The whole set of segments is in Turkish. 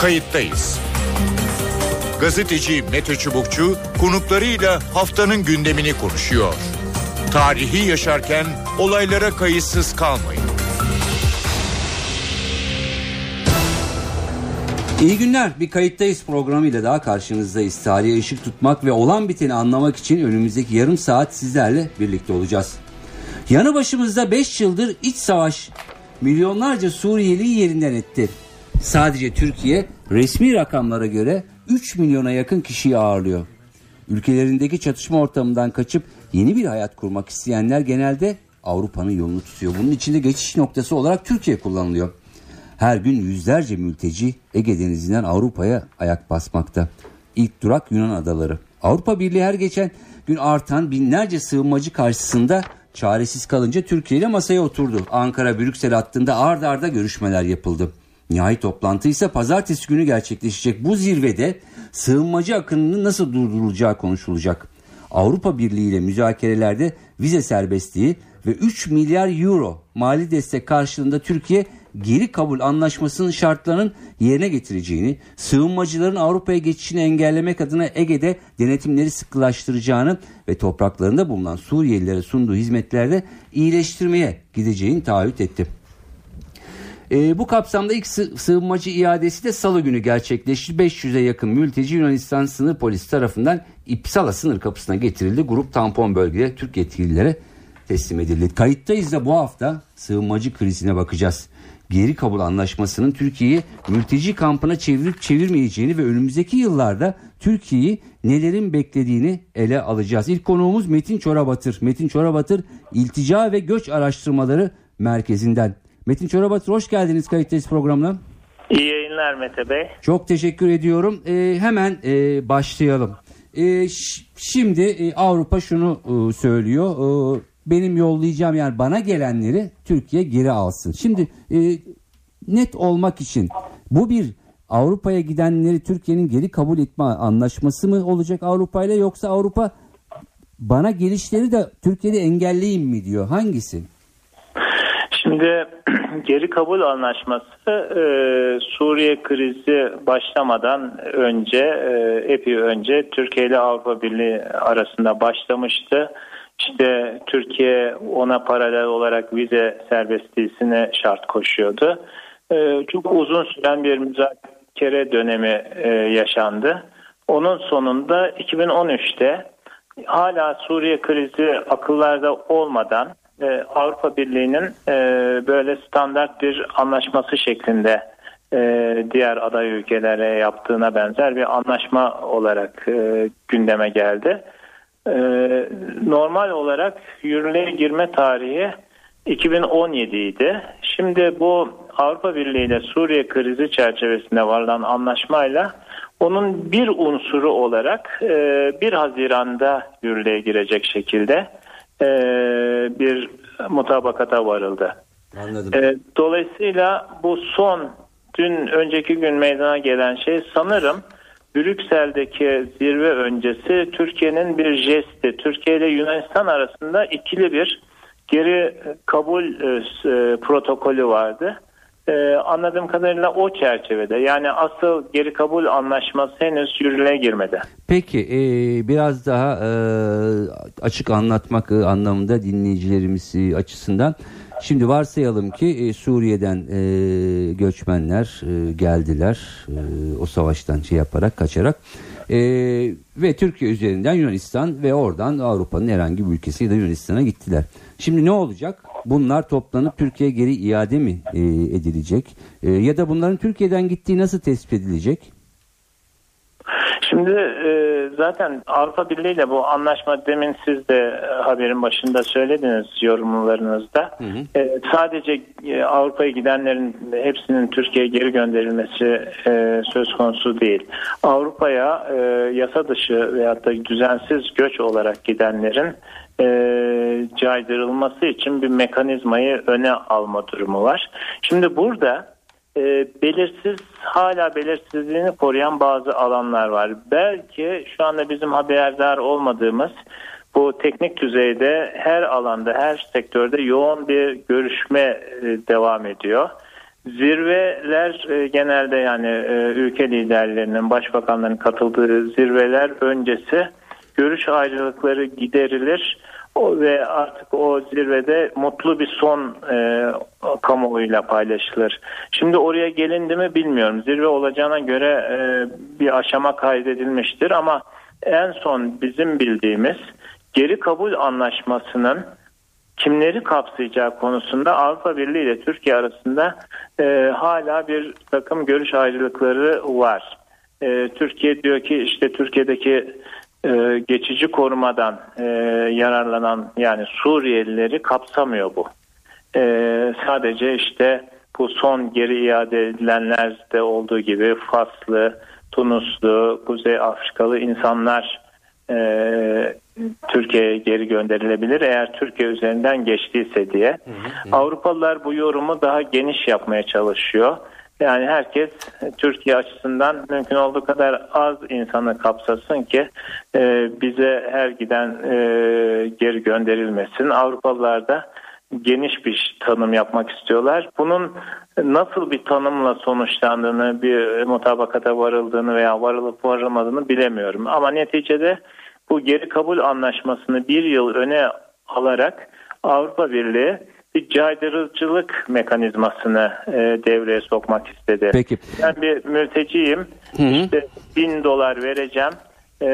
Kayıttayız. Gazeteci Mete Çubukçu konuklarıyla haftanın gündemini konuşuyor. Tarihi yaşarken olaylara kayıtsız kalmayın. İyi günler. Bir kayıttayız programıyla daha karşınızdayız. Tarihe ışık tutmak ve olan biteni anlamak için önümüzdeki yarım saat sizlerle birlikte olacağız. Yanı başımızda 5 yıldır iç savaş milyonlarca Suriyeli'yi yerinden etti. Sadece Türkiye resmi rakamlara göre 3 milyona yakın kişiyi ağırlıyor. Ülkelerindeki çatışma ortamından kaçıp yeni bir hayat kurmak isteyenler genelde Avrupa'nın yolunu tutuyor. Bunun içinde geçiş noktası olarak Türkiye kullanılıyor. Her gün yüzlerce mülteci Ege Denizi'nden Avrupa'ya ayak basmakta. İlk durak Yunan adaları. Avrupa Birliği her geçen gün artan binlerce sığınmacı karşısında çaresiz kalınca Türkiye ile masaya oturdu. Ankara-Brüksel hattında ard arda görüşmeler yapıldı. Nihai toplantı ise pazartesi günü gerçekleşecek. Bu zirvede sığınmacı akınının nasıl durdurulacağı konuşulacak. Avrupa Birliği ile müzakerelerde vize serbestliği ve 3 milyar euro mali destek karşılığında Türkiye geri kabul anlaşmasının şartlarının yerine getireceğini, sığınmacıların Avrupa'ya geçişini engellemek adına Ege'de denetimleri sıkılaştıracağını ve topraklarında bulunan Suriyelilere sunduğu hizmetlerde iyileştirmeye gideceğini taahhüt etti. E, bu kapsamda ilk sı- sığınmacı iadesi de salı günü gerçekleşti. 500'e yakın mülteci Yunanistan sınır polisi tarafından İpsala sınır kapısına getirildi. Grup tampon bölgede Türk yetkililere teslim edildi. Kayıttayız da bu hafta sığınmacı krizine bakacağız. Geri kabul anlaşmasının Türkiye'yi mülteci kampına çevirip çevirmeyeceğini ve önümüzdeki yıllarda Türkiye'yi nelerin beklediğini ele alacağız. İlk konuğumuz Metin Çorabatır. Metin Çorabatır İltica ve Göç Araştırmaları Merkezi'nden. Metin Çorabatır hoş geldiniz kayıttayız programına. İyi yayınlar Mete Bey. Çok teşekkür ediyorum. Ee, hemen e, başlayalım. Ş- şimdi e, Avrupa şunu e, söylüyor. E, benim yollayacağım yani bana gelenleri Türkiye geri alsın. Şimdi e, net olmak için bu bir Avrupa'ya gidenleri Türkiye'nin geri kabul etme anlaşması mı olacak Avrupa ile yoksa Avrupa bana gelişleri de Türkiye'de engelleyin mi diyor. Hangisi? Şimdi geri kabul anlaşması e, Suriye krizi başlamadan önce e, epey önce Türkiye ile Avrupa Birliği arasında başlamıştı. İşte Türkiye ona paralel olarak vize serbestliğine şart koşuyordu. E, çok uzun süren bir müzakere dönemi e, yaşandı. Onun sonunda 2013'te hala Suriye krizi akıllarda olmadan e, Avrupa Birliği'nin e, böyle standart bir anlaşması şeklinde e, diğer aday ülkelere yaptığına benzer bir anlaşma olarak e, gündeme geldi. E, normal olarak yürürlüğe girme tarihi 2017 idi. Şimdi bu Avrupa Birliği ile Suriye krizi çerçevesinde varılan anlaşmayla onun bir unsuru olarak e, 1 Haziran'da yürürlüğe girecek şekilde e, bir mutabakata varıldı. Anladım. E, dolayısıyla bu son dün önceki gün meydana gelen şey sanırım Brüksel'deki zirve öncesi Türkiye'nin bir jesti. Türkiye ile Yunanistan arasında ikili bir geri kabul e, e, protokolü vardı. E, anladığım kadarıyla o çerçevede yani asıl geri kabul anlaşması henüz yürürlüğe girmedi. Peki e, biraz daha e, açık anlatmak e, anlamında dinleyicilerimiz e, açısından. Şimdi varsayalım ki e, Suriye'den e, göçmenler e, geldiler e, o savaştan şey yaparak kaçarak E, ve Türkiye üzerinden Yunanistan ve oradan Avrupa'nın herhangi bir ülkesi ya da Yunanistan'a gittiler. Şimdi ne olacak? Bunlar toplanıp Türkiye'ye geri iade mi e, edilecek? E, ya da bunların Türkiye'den gittiği nasıl tespit edilecek? Şimdi e, zaten Avrupa Birliği ile bu anlaşma demin siz de e, haberin başında söylediniz yorumlarınızda. E, sadece e, Avrupa'ya gidenlerin hepsinin Türkiye'ye geri gönderilmesi e, söz konusu değil. Avrupa'ya e, yasa dışı veyahut da düzensiz göç olarak gidenlerin e, caydırılması için bir mekanizmayı öne alma durumu var. Şimdi burada e, belirsiz hala belirsizliğini koruyan bazı alanlar var. Belki şu anda bizim haberdar olmadığımız bu teknik düzeyde her alanda her sektörde yoğun bir görüşme e, devam ediyor. Zirveler e, genelde yani e, ülke liderlerinin, başbakanların katıldığı zirveler öncesi görüş ayrılıkları giderilir o ve artık o zirvede mutlu bir son e, kamuoyuyla paylaşılır. Şimdi oraya gelindi mi bilmiyorum. Zirve olacağına göre e, bir aşama kaydedilmiştir ama en son bizim bildiğimiz geri kabul anlaşmasının kimleri kapsayacağı konusunda Avrupa Birliği ile Türkiye arasında e, hala bir takım görüş ayrılıkları var. E, Türkiye diyor ki işte Türkiye'deki e, geçici korumadan e, yararlanan yani Suriyelileri kapsamıyor bu. E, sadece işte bu son geri iade edilenlerde olduğu gibi Faslı, Tunuslu, Kuzey Afrikalı insanlar e, Türkiye'ye geri gönderilebilir eğer Türkiye üzerinden geçtiyse diye. Hı hı. Avrupalılar bu yorumu daha geniş yapmaya çalışıyor. Yani herkes Türkiye açısından mümkün olduğu kadar az insanı kapsasın ki e, bize her giden e, geri gönderilmesin. Avrupalılar da geniş bir tanım yapmak istiyorlar. Bunun nasıl bir tanımla sonuçlandığını, bir mutabakata varıldığını veya varılıp varılmadığını bilemiyorum. Ama neticede bu geri kabul anlaşmasını bir yıl öne alarak Avrupa Birliği bir caydırıcılık mekanizmasını e, devreye sokmak istedi. Peki. Ben bir mülteciyim. Hı hı. İşte bin dolar vereceğim. E,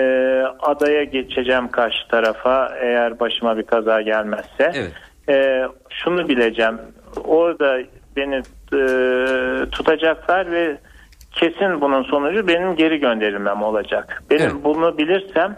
adaya geçeceğim karşı tarafa eğer başıma bir kaza gelmezse. Evet. E, şunu bileceğim. Orada beni e, tutacaklar ve kesin bunun sonucu benim geri gönderilmem olacak. Benim evet. bunu bilirsem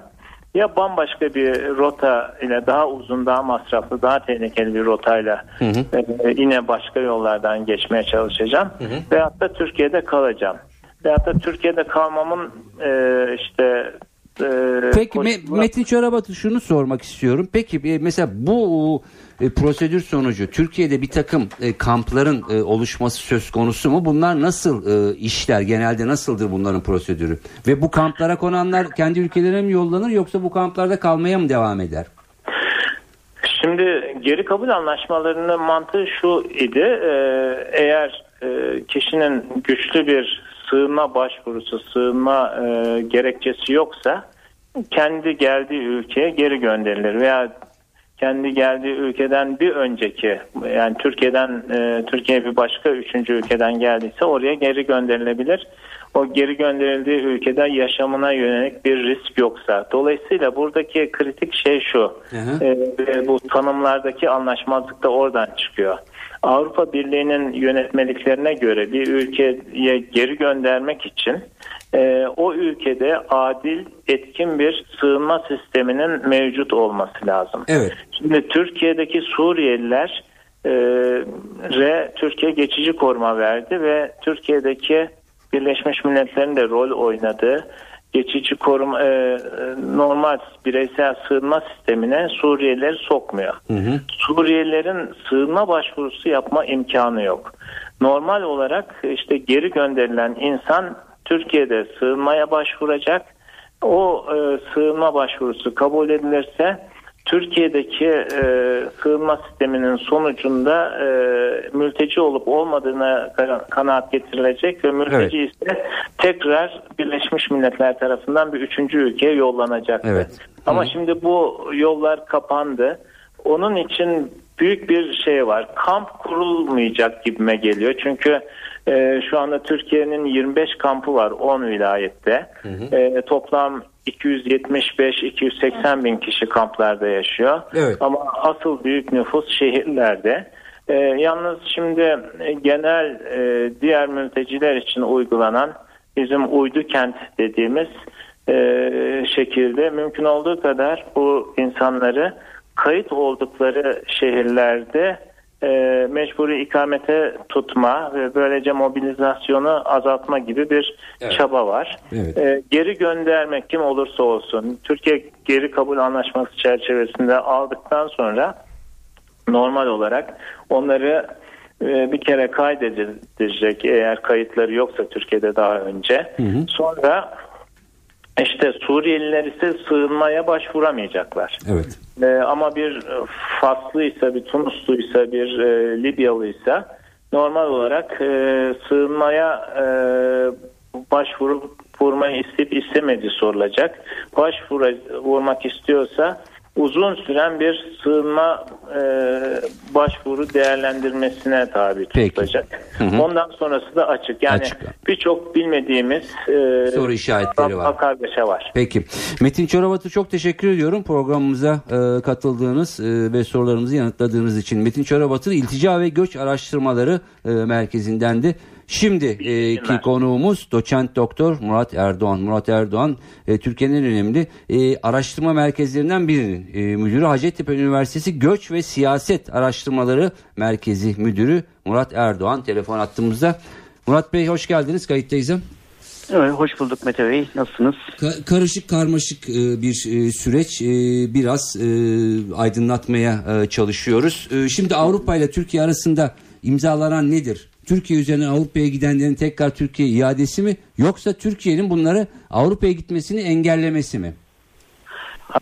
ya bambaşka bir rota ile daha uzun, daha masraflı, daha tehlikeli bir rotayla hı hı. E, yine başka yollardan geçmeye çalışacağım. Hı hı. Veyahut da Türkiye'de kalacağım. Veyahut da Türkiye'de kalmamın e, işte e, Peki Me- Metin Çorabat'ı şunu sormak istiyorum. Peki e, mesela bu e, prosedür sonucu Türkiye'de bir takım e, kampların e, oluşması söz konusu mu? Bunlar nasıl e, işler? Genelde nasıldır bunların prosedürü? Ve bu kamplara konanlar kendi ülkelerine mi yollanır yoksa bu kamplarda kalmaya mı devam eder? Şimdi geri kabul anlaşmalarının mantığı şu idi. E, eğer e, kişinin güçlü bir sığınma başvurusu, sığınma e, gerekçesi yoksa kendi geldiği ülkeye geri gönderilir veya kendi geldiği ülkeden bir önceki yani Türkiye'den e, Türkiye bir başka üçüncü ülkeden geldiyse oraya geri gönderilebilir. O geri gönderildiği ülkede yaşamına yönelik bir risk yoksa. Dolayısıyla buradaki kritik şey şu. E, bu tanımlardaki anlaşmazlık da oradan çıkıyor. Avrupa Birliği'nin yönetmeliklerine göre bir ülkeye geri göndermek için e, o ülkede adil, etkin bir sığınma sisteminin mevcut olması lazım. Evet. Şimdi Türkiye'deki Suriyeliler e, re Türkiye geçici koruma verdi ve Türkiye'deki Birleşmiş Milletler'in de rol oynadığı geçici koruma e, normal bireysel sığınma sistemine Suriyelileri sokmuyor. Hı hı. Suriyelilerin sığınma başvurusu yapma imkanı yok. Normal olarak işte geri gönderilen insan Türkiye'de sığınmaya başvuracak. O e, sığınma başvurusu kabul edilirse Türkiye'deki e, sığınma sisteminin sonucunda e, mülteci olup olmadığına kanaat getirilecek ve mülteci evet. ise tekrar Birleşmiş Milletler tarafından bir üçüncü ülkeye yollanacak. Evet. Ama Hı. şimdi bu yollar kapandı. Onun için büyük bir şey var. Kamp kurulmayacak gibime geliyor. Çünkü e, şu anda Türkiye'nin 25 kampı var 10 vilayette. Hı hı. E, toplam 275-280 bin kişi kamplarda yaşıyor. Evet. Ama asıl büyük nüfus şehirlerde. E, yalnız şimdi genel e, diğer mülteciler için uygulanan bizim uydu kent dediğimiz e, şekilde mümkün olduğu kadar bu insanları kayıt oldukları şehirlerde e, mecburi ikamete tutma ve böylece mobilizasyonu azaltma gibi bir evet. çaba var. Evet. E, geri göndermek kim olursa olsun Türkiye geri kabul anlaşması çerçevesinde aldıktan sonra normal olarak onları e, bir kere kaydedilecek eğer kayıtları yoksa Türkiye'de daha önce. Hı hı. Sonra işte Suriyeliler ise sığınmaya başvuramayacaklar. Evet. Ee, ama bir Faslıysa, bir Tunusluysa, bir e, Libyalıysa normal olarak e, sığınmaya e, başvurup vurmayı isteyip istemediği sorulacak. Başvurmak istiyorsa uzun süren bir sığınma e, başvuru değerlendirmesine tabi tutulacak. Hı hı. Ondan sonrası da açık. Yani birçok bilmediğimiz e, soru işaretleri var. Kargaşa var. Peki. Metin Çorabat'ı çok teşekkür ediyorum programımıza e, katıldığınız e, ve sorularımızı yanıtladığınız için. Metin Çorabat'ın İltica ve Göç Araştırmaları e, Merkezi'ndendi. Şimdiki e, konuğumuz doçent doktor Murat Erdoğan. Murat Erdoğan e, Türkiye'nin en önemli e, araştırma merkezlerinden birinin e, müdürü. Hacettepe Üniversitesi Göç ve Siyaset Araştırmaları Merkezi Müdürü Murat Erdoğan telefon attığımızda. Murat Bey hoş geldiniz kayıttayız. Evet, hoş bulduk Mete Bey. Nasılsınız? Ka- karışık karmaşık e, bir e, süreç. E, biraz e, aydınlatmaya e, çalışıyoruz. E, şimdi Avrupa ile Türkiye arasında imzalanan nedir? Türkiye üzerinden Avrupa'ya gidenlerin tekrar Türkiye iadesi mi yoksa Türkiye'nin bunları Avrupa'ya gitmesini engellemesi mi?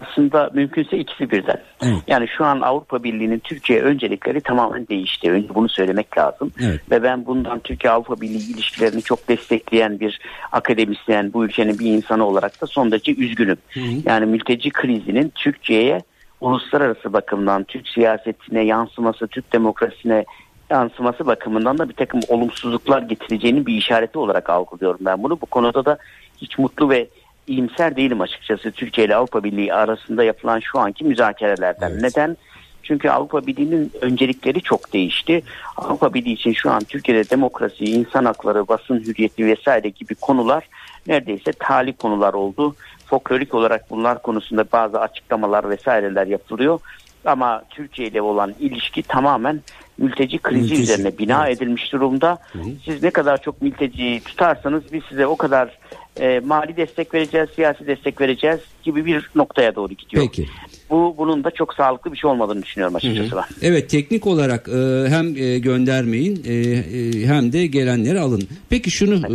Aslında mümkünse ikisi birden. Evet. Yani şu an Avrupa Birliği'nin Türkiye öncelikleri tamamen değişti. Önce bunu söylemek lazım. Evet. Ve ben bundan Türkiye-Avrupa Birliği ilişkilerini çok destekleyen bir akademisyen, bu ülkenin bir insanı olarak da son derece üzgünüm. Hı hı. Yani mülteci krizinin Türkiye'ye uluslararası bakımdan Türk siyasetine yansıması, Türk demokrasisine yansıması bakımından da bir takım olumsuzluklar getireceğini bir işareti olarak algılıyorum ben bunu. Bu konuda da hiç mutlu ve iyimser değilim açıkçası Türkiye ile Avrupa Birliği arasında yapılan şu anki müzakerelerden. Evet. Neden? Çünkü Avrupa Birliği'nin öncelikleri çok değişti. Avrupa Birliği için şu an Türkiye'de demokrasi, insan hakları, basın hürriyeti vesaire gibi konular neredeyse tali konular oldu. Folklorik olarak bunlar konusunda bazı açıklamalar vesaireler yapılıyor. Ama Türkiye ile olan ilişki tamamen mülteci krizi mülteci. üzerine bina evet. edilmiş durumda. Hı. Siz ne kadar çok mülteci tutarsanız biz size o kadar e, mali destek vereceğiz, siyasi destek vereceğiz gibi bir noktaya doğru gidiyor. Peki. Bu bunun da çok sağlıklı bir şey olmadığını düşünüyorum açıkçası ben. Evet teknik olarak e, hem e, göndermeyin e, e, hem de gelenleri alın. Peki şunu evet.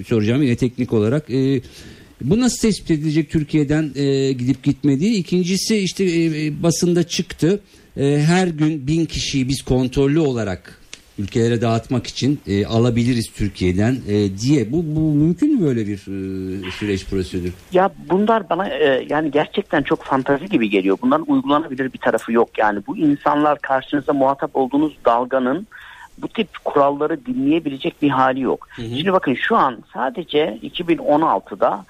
e, soracağım yine teknik olarak. E, bu nasıl tespit edilecek Türkiye'den e, gidip gitmediği? İkincisi işte e, e, basında çıktı. E, her gün bin kişiyi biz kontrollü olarak ülkelere dağıtmak için e, alabiliriz Türkiye'den e, diye. Bu, bu mümkün mü böyle bir e, süreç prosedür? Ya bunlar bana e, yani gerçekten çok fantazi gibi geliyor. Bunların uygulanabilir bir tarafı yok. Yani bu insanlar karşınıza muhatap olduğunuz dalganın bu tip kuralları dinleyebilecek bir hali yok. Hı hı. Şimdi bakın şu an sadece 2016'da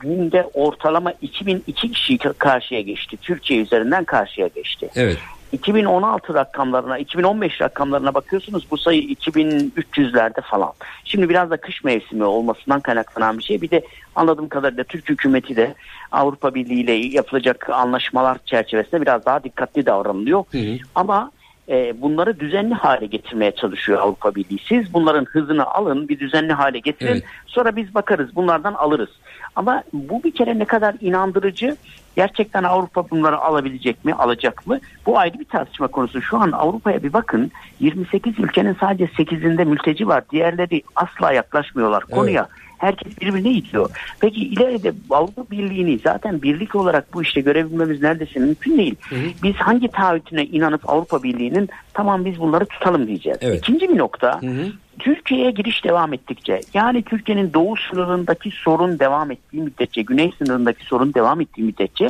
günde ortalama 2002 kişi karşıya geçti. Türkiye üzerinden karşıya geçti. Evet. 2016 rakamlarına, 2015 rakamlarına bakıyorsunuz bu sayı 2300'lerde falan. Şimdi biraz da kış mevsimi olmasından kaynaklanan bir şey. Bir de anladığım kadarıyla Türk hükümeti de Avrupa Birliği ile yapılacak anlaşmalar çerçevesinde biraz daha dikkatli davranılıyor. Hı hı. Ama e, bunları düzenli hale getirmeye çalışıyor Avrupa Birliği. Siz bunların hızını alın, bir düzenli hale getirin. Evet. Sonra biz bakarız, bunlardan alırız. Ama bu bir kere ne kadar inandırıcı gerçekten Avrupa bunları alabilecek mi, alacak mı? Bu ayrı bir tartışma konusu. Şu an Avrupa'ya bir bakın 28 ülkenin sadece 8'inde mülteci var. Diğerleri asla yaklaşmıyorlar konuya. Evet. Herkes birbirine itiyor. Peki ileride Avrupa Birliği'ni zaten birlik olarak bu işte görebilmemiz neredeyse mümkün değil. Hı hı. Biz hangi taahhütüne inanıp Avrupa Birliği'nin tamam biz bunları tutalım diyeceğiz. Evet. İkinci bir nokta hı hı. Türkiye'ye giriş devam ettikçe yani Türkiye'nin doğu sınırındaki sorun devam ettiği müddetçe, güney sınırındaki sorun devam ettiği müddetçe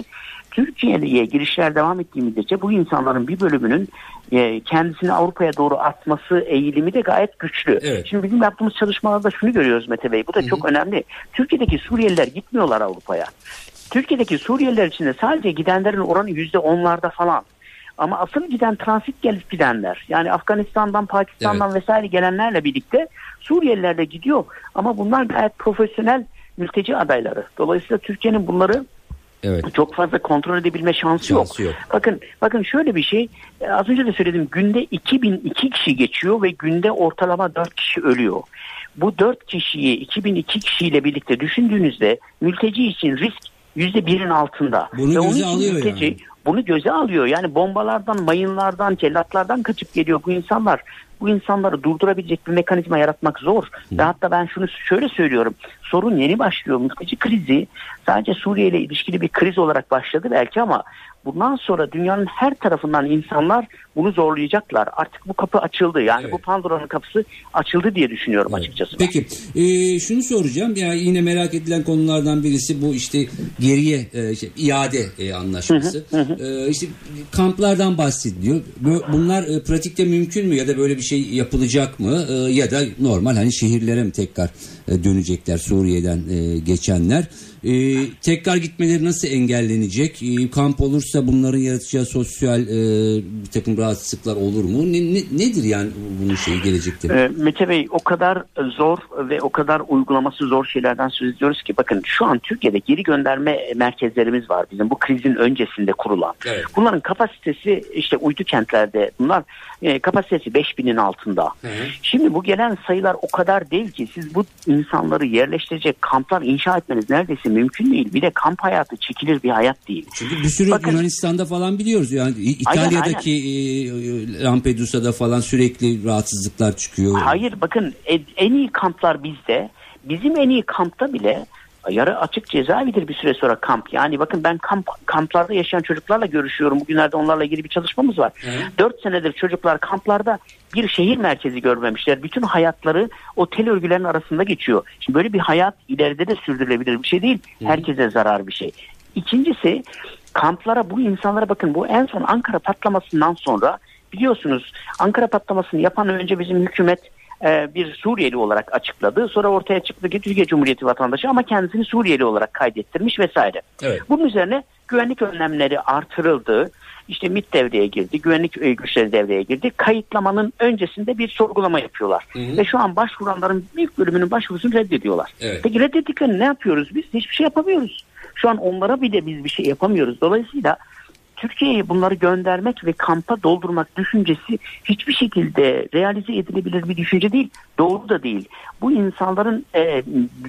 Türkiye'ye girişler devam ettiği müddetçe bu insanların bir bölümünün e, kendisini Avrupa'ya doğru atması eğilimi de gayet güçlü. Evet. Şimdi bizim yaptığımız çalışmalarda şunu görüyoruz Mete Bey. Bu da Hı-hı. çok önemli. Türkiye'deki Suriyeliler gitmiyorlar Avrupa'ya. Türkiye'deki Suriyeliler içinde sadece gidenlerin oranı yüzde onlarda falan. Ama asıl giden transit gelip gidenler yani Afganistan'dan, Pakistan'dan evet. vesaire gelenlerle birlikte Suriyeliler de gidiyor. Ama bunlar gayet profesyonel mülteci adayları. Dolayısıyla Türkiye'nin bunları Evet. Çok fazla kontrol edebilme şansı, şansı yok. yok. Bakın bakın şöyle bir şey e, az önce de söyledim günde 2002 kişi geçiyor ve günde ortalama 4 kişi ölüyor. Bu 4 kişiyi 2002 kişiyle birlikte düşündüğünüzde mülteci için risk yüzde birin altında. Bunu ve göze alıyor mülteci, yani. Bunu göze alıyor. Yani bombalardan, mayınlardan, cellatlardan kaçıp geliyor bu insanlar. bu insanları durdurabilecek bir mekanizma yaratmak zor. Ve hatta ben şunu şöyle söylüyorum. Sorun yeni başlıyor. Mülteci krizi sadece Suriye ile ilişkili bir kriz olarak başladı belki ama bundan sonra dünyanın her tarafından insanlar bunu zorlayacaklar. Artık bu kapı açıldı. Yani Evet. bu Pandora'nın kapısı açıldı diye düşünüyorum açıkçası. ben. Peki e, şunu soracağım ya yine merak edilen konulardan birisi bu işte geriye e, şey, iade e, anlaşması. E, işte kamplardan bahsediliyor. Bunlar e, pratikte mümkün mü ya da böyle bir şey yapılacak mı E, ya da normal hani şehirlere mi tekrar e, dönecekler Suriye'den e, geçenler? E, tekrar gitmeleri nasıl engellenecek? E, kamp olursa bunların yaratacağı sosyal e, bir takım rahatsızlıklar olur mu? Ne, ne- nedir yani bunun şeyi gelecekte? Ee, Mete Bey o kadar zor ve o kadar uygulaması zor şeylerden söz ediyoruz ki bakın şu an Türkiye'de geri gönderme merkezlerimiz var bizim bu krizin öncesinde kurulan. Evet. Bunların kapasitesi işte uydu kentlerde bunlar e, kapasitesi 5000'in altında. hı. Şimdi bu gelen sayılar o kadar dev ki siz bu insanları yerleştirecek kamplar inşa etmeniz neredeyse mümkün değil. Bir de kamp hayatı çekilir bir hayat değil. Çünkü bir sürü Bakın- Yunanistan'da falan biliyoruz. Yani İ- Aynen, İtalya'daki e, Lampedusa'da falan sürekli rahatsızlıklar çıkıyor. Hayır bakın e- en iyi kamplar bizde. Bizim en iyi kampta bile yarı açık cezaevidir bir süre sonra kamp. Yani bakın ben kamp kamplarda yaşayan çocuklarla görüşüyorum. Bugünlerde onlarla ilgili bir çalışmamız var. Dört senedir çocuklar kamplarda bir şehir merkezi görmemişler. Bütün hayatları o tel örgülerin arasında geçiyor. Şimdi böyle bir hayat ileride de sürdürülebilir bir şey değil. Herkese zarar bir şey. İkincisi kamplara bu insanlara bakın bu en son Ankara patlamasından sonra biliyorsunuz Ankara patlamasını yapan önce bizim hükümet e, bir Suriyeli olarak açıkladı. Sonra ortaya çıktı ki Türkiye Cumhuriyeti vatandaşı ama kendisini Suriyeli olarak kaydettirmiş vesaire. Evet. Bunun üzerine güvenlik önlemleri artırıldı. İşte MİT devreye girdi, güvenlik e, güçleri devreye girdi. Kayıtlamanın öncesinde bir sorgulama yapıyorlar. Ve şu an başvuranların büyük bölümünün başvurusunu reddediyorlar. Evet. Peki reddettiklerini ne yapıyoruz biz? Hiçbir şey yapamıyoruz. Şu an onlara bile biz bir şey yapamıyoruz. Dolayısıyla Türkiye'ye bunları göndermek ve kampa doldurmak düşüncesi hiçbir şekilde realize edilebilir bir düşünce değil. Doğru da değil. Bu insanların e,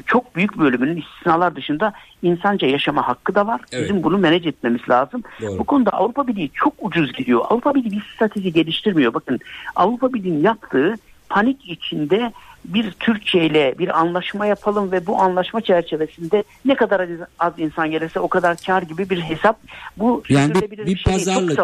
çok büyük bölümünün istisnalar dışında insanca yaşama hakkı da var. Evet. Bizim bunu manage etmemiz lazım. Doğru. Bu konuda Avrupa Birliği çok ucuz gidiyor. Avrupa Birliği bir strateji geliştirmiyor. Bakın Avrupa Birliği'nin yaptığı panik içinde bir Türkiye ile bir anlaşma yapalım ve bu anlaşma çerçevesinde ne kadar az- insan gelirse o kadar kar gibi bir hesap. Bu Yani bir, sürdürülebilir bir şey pazarlık.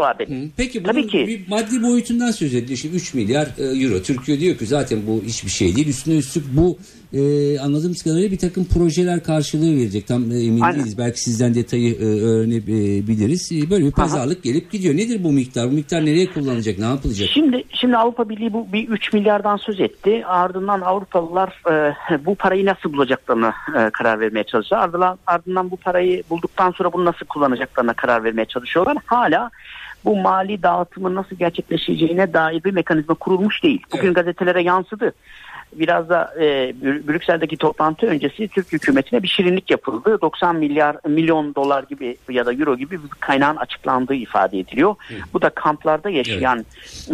Peki bunun Tabii ki. bir maddi boyutundan söz ediliyor. Şimdi 3 milyar e, euro. Türkiye diyor ki zaten bu hiçbir şey değil. Üstüne üstlük bu e, anladığımız kadarıyla bir takım projeler karşılığı verecek. Tam e, emin Aynen. değiliz. Belki sizden detayı e, öğrenebiliriz. E, böyle bir pazarlık gelip gidiyor. Nedir bu miktar? Bu miktar nereye kullanılacak? Ne yapılacak? Şimdi şimdi Avrupa Birliği bu bir 3 milyardan söz etti. Ardından Avrupalılar e, bu parayı nasıl bulacaklarına e, karar vermeye çalışıyor. Ardından ardından bu parayı bulduktan sonra bunu nasıl kullanacaklarına karar vermeye çalışıyorlar. Hala bu mali dağıtımın nasıl gerçekleşeceğine dair bir mekanizma kurulmuş değil. Bugün Evet. gazetelere yansıdı. Biraz da e, Brü- Brüksel'deki toplantı öncesi Türk hükümetine bir şirinlik yapıldı. 90 milyar milyon dolar gibi ya da euro gibi bir kaynağın açıklandığı ifade ediliyor. Bu da kamplarda yaşayan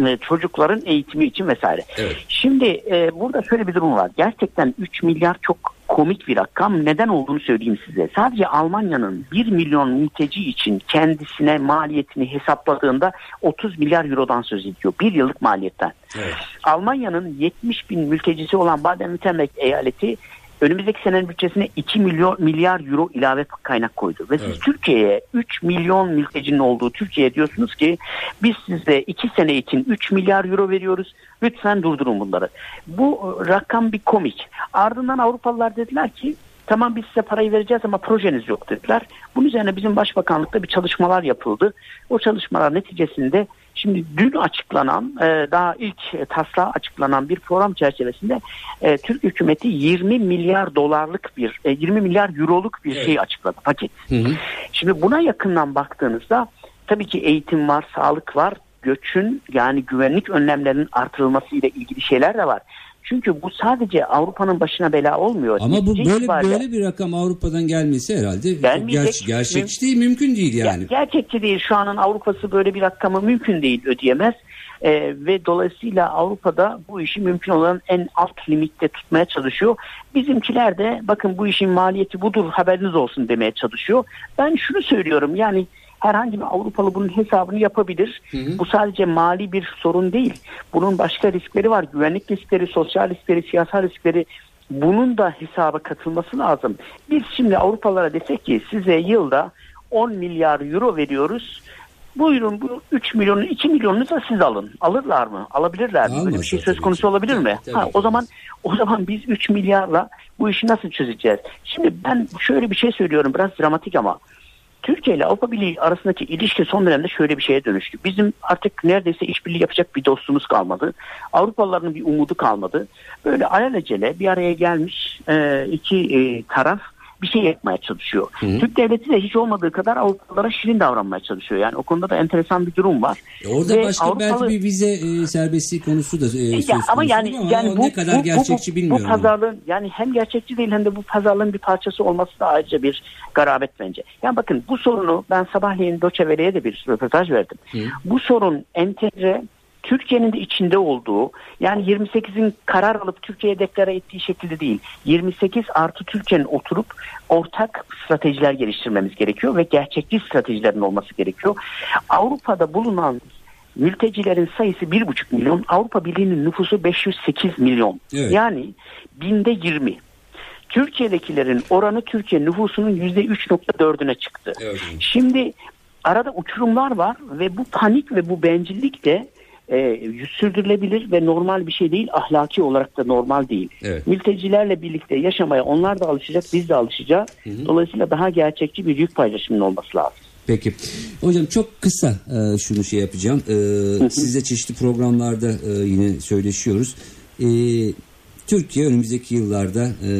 e, çocukların eğitimi için vesaire. Evet. Şimdi e, burada şöyle bir durum var. Gerçekten 3 milyar çok komik bir rakam. Neden olduğunu söyleyeyim size. Sadece Almanya'nın 1 milyon mülteci için kendisine maliyetini hesapladığında 30 milyar eurodan söz ediyor. Bir yıllık maliyetten. Evet. Almanya'nın 70 bin mültecisi olan Baden-Württemberg eyaleti önümüzdeki senenin bütçesine 2 milyon milyar euro ilave kaynak koydu. Ve siz Evet. Türkiye'ye 3 milyon mültecinin olduğu Türkiye'ye diyorsunuz ki biz size 2 sene için 3 milyar euro veriyoruz. Lütfen durdurun bunları. Bu e, rakam bir komik. Ardından Avrupalılar dediler ki tamam biz size parayı vereceğiz ama projeniz yok dediler. Bunun üzerine bizim başbakanlıkta bir çalışmalar yapıldı. O çalışmalar neticesinde şimdi dün açıklanan e, daha ilk e, taslağı açıklanan bir program çerçevesinde e, Türk hükümeti 20 milyar dolarlık bir e, 20 milyar euroluk bir Evet. şey açıkladı paket. Hı hı. Şimdi buna yakından baktığınızda tabii ki eğitim var, sağlık var, göçün yani güvenlik önlemlerinin artırılması ile ilgili şeyler de var. Çünkü bu sadece Avrupa'nın başına bela olmuyor. Ama bu böyle itibariyle- böyle bir rakam Avrupa'dan gelmesi herhalde Gelmeyecek. ger- gerçekçi değil, mümkün değil yani. Ya, gerçekçi değil. Şu anın Avrupa'sı böyle bir rakamı mümkün değil ödeyemez. Ee, ve dolayısıyla Avrupa'da bu işi mümkün olan en alt limitte tutmaya çalışıyor. Bizimkiler de bakın bu işin maliyeti budur haberiniz olsun demeye çalışıyor. Ben şunu söylüyorum yani herhangi bir Avrupalı bunun hesabını yapabilir. Hı hı. Bu sadece mali bir sorun değil. Bunun başka riskleri var. Güvenlik riskleri, sosyal riskleri, siyasal riskleri bunun da hesaba katılması lazım. Biz şimdi Avrupalılara desek ki size yılda 10 milyar euro veriyoruz. Buyurun bu 3 milyonun 2 milyonunu da siz alın. Alırlar mı? Alabilirler mi? Böyle bir şey söz konusu olabilir mi? Tabii, ha, o zaman o zaman biz 3 milyarla bu işi nasıl çözeceğiz? Şimdi ben şöyle bir şey söylüyorum biraz dramatik ama Türkiye ile Avrupa Birliği arasındaki ilişki son dönemde şöyle bir şeye dönüştü. Bizim artık neredeyse işbirliği yapacak bir dostumuz kalmadı. Avrupalıların bir umudu kalmadı. Böyle alelacele bir araya gelmiş e, iki e, taraf bir şey yapmaya çalışıyor. Hı hı. Türk devleti de hiç olmadığı kadar Avrupalılara şirin davranmaya çalışıyor. Yani o konuda da enteresan bir durum var. E orada Ve başka Avrupalı... belki bir vize e, serbestliği konusu da e, söz konusu. Ama yani, ama yani bu, ne kadar bu, gerçekçi bu, bilmiyorum. Bu pazarlığın yani hem gerçekçi değil hem de bu pazarlığın bir parçası olması da ayrıca bir garabet bence. Yani bakın bu sorunu ben sabahleyin Doçe Vele'ye de bir röportaj verdim. Hı. Bu sorun entegre Türkiye'nin de içinde olduğu yani 28'in karar alıp Türkiye'ye deklare ettiği şekilde değil 28 artı Türkiye'nin oturup ortak stratejiler geliştirmemiz gerekiyor ve gerçekçi stratejilerin olması gerekiyor. Avrupa'da bulunan mültecilerin sayısı 1,5 milyon Avrupa Birliği'nin nüfusu 508 milyon evet. yani binde 20 Türkiye'dekilerin oranı Türkiye nüfusunun %3.4'üne çıktı. Evet. Şimdi arada uçurumlar var ve bu panik ve bu bencillik de e, sürdürülebilir ve normal bir şey değil. Ahlaki olarak da normal değil. Evet. Mültecilerle birlikte yaşamaya onlar da alışacak, biz de alışacağız. Hı hı. Dolayısıyla daha gerçekçi bir yük paylaşımının olması lazım. Peki. Hocam çok kısa e, şunu şey yapacağım. E, sizle çeşitli programlarda e, yine söyleşiyoruz. E, Türkiye önümüzdeki yıllarda e,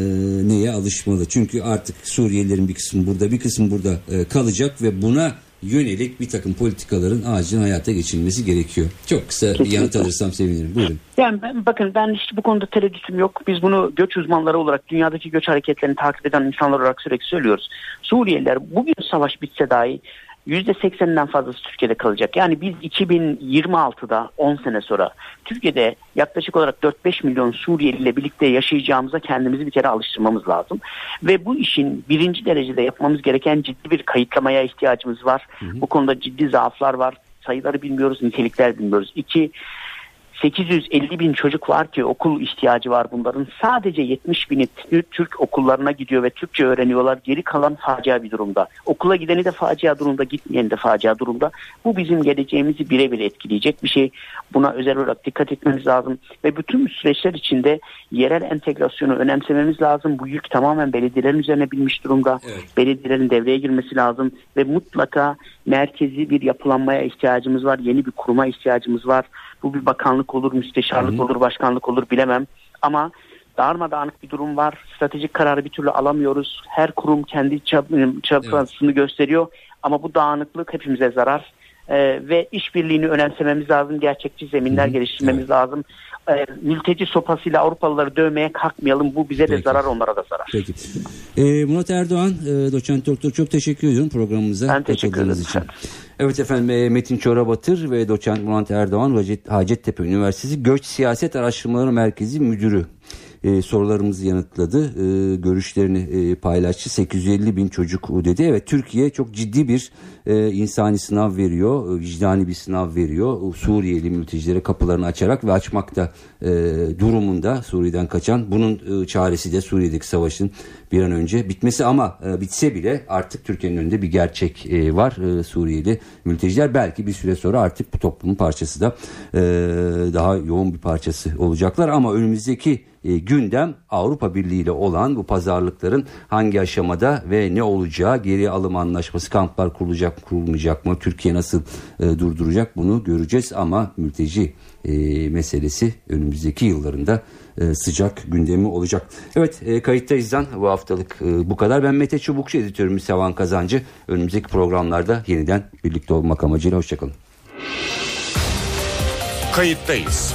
neye alışmalı? Çünkü artık Suriyelilerin bir kısmı burada, bir kısmı burada e, kalacak ve buna yönelik bir takım politikaların acilen hayata geçirilmesi gerekiyor. Çok kısa Kesinlikle. bir yanıt alırsam sevinirim. Buyurun. Yani ben, bakın ben hiç bu konuda tereddütüm yok. Biz bunu göç uzmanları olarak dünyadaki göç hareketlerini takip eden insanlar olarak sürekli söylüyoruz. Suriyeliler bugün savaş bitse dahi %80'den fazlası Türkiye'de kalacak. Yani biz 2026'da 10 sene sonra Türkiye'de yaklaşık olarak 4-5 milyon Suriyeli ile birlikte yaşayacağımıza kendimizi bir kere alıştırmamız lazım. Ve bu işin birinci derecede yapmamız gereken ciddi bir kayıtlamaya ihtiyacımız var. Hı hı. Bu konuda ciddi zaaflar var. Sayıları bilmiyoruz, nitelikler bilmiyoruz. İki, 850 bin çocuk var ki okul ihtiyacı var bunların. Sadece 70 bini Türk okullarına gidiyor ve Türkçe öğreniyorlar. Geri kalan facia bir durumda. Okula gideni de facia durumda, gitmeyeni de facia durumda. Bu bizim geleceğimizi birebir etkileyecek bir şey. Buna özel olarak dikkat etmemiz lazım. Ve bütün süreçler içinde yerel entegrasyonu önemsememiz lazım. Bu yük tamamen belediyelerin üzerine binmiş durumda. Evet. Belediyelerin devreye girmesi lazım. Ve mutlaka merkezi bir yapılanmaya ihtiyacımız var. Yeni bir kuruma ihtiyacımız var. Bu bir bakanlık olur, müsteşarlık Hı-hı. olur, başkanlık olur bilemem. Ama darmadağınık bir durum var. Stratejik kararı bir türlü alamıyoruz. Her kurum kendi çabasını evet. gösteriyor. Ama bu dağınıklık hepimize zarar. Ee, ve işbirliğini önemsememiz lazım. Gerçekçi zeminler Hı-hı. geliştirmemiz evet. lazım. Ee, mülteci sopasıyla Avrupalıları dövmeye kalkmayalım. Bu bize Peki. de zarar, onlara da zarar. Peki. Ee, Murat Erdoğan, e, doçent doktor çok teşekkür ediyorum programımıza ben teşekkür ederim. için. Evet efendim e, Metin Çorabatır ve doçent Murat Erdoğan Hacettepe Üniversitesi Göç Siyaset Araştırmaları Merkezi Müdürü e, sorularımızı yanıtladı. E, görüşlerini e, paylaştı. 850 bin çocuk dedi. Evet Türkiye çok ciddi bir e, insani sınav veriyor. E, vicdani bir sınav veriyor. Suriyeli mültecilere kapılarını açarak ve açmakta e, durumunda Suriye'den kaçan. Bunun e, çaresi de Suriye'deki savaşın bir an önce bitmesi ama e, bitse bile artık Türkiye'nin önünde bir gerçek e, var. E, Suriyeli mülteciler belki bir süre sonra artık bu toplumun parçası da e, daha yoğun bir parçası olacaklar ama önümüzdeki e, gündem Avrupa Birliği ile olan bu pazarlıkların hangi aşamada ve ne olacağı geri alım anlaşması kamplar kurulacak mı kurulmayacak mı Türkiye nasıl e, durduracak bunu göreceğiz ama mülteci e, meselesi önümüzdeki yıllarında e, sıcak gündemi olacak. Evet e, kayıttayız bu haftalık e, bu kadar. Ben Mete Çubukçu editörümüz Sevan Kazancı. Önümüzdeki programlarda yeniden birlikte olmak amacıyla hoşçakalın. Kayıttayız.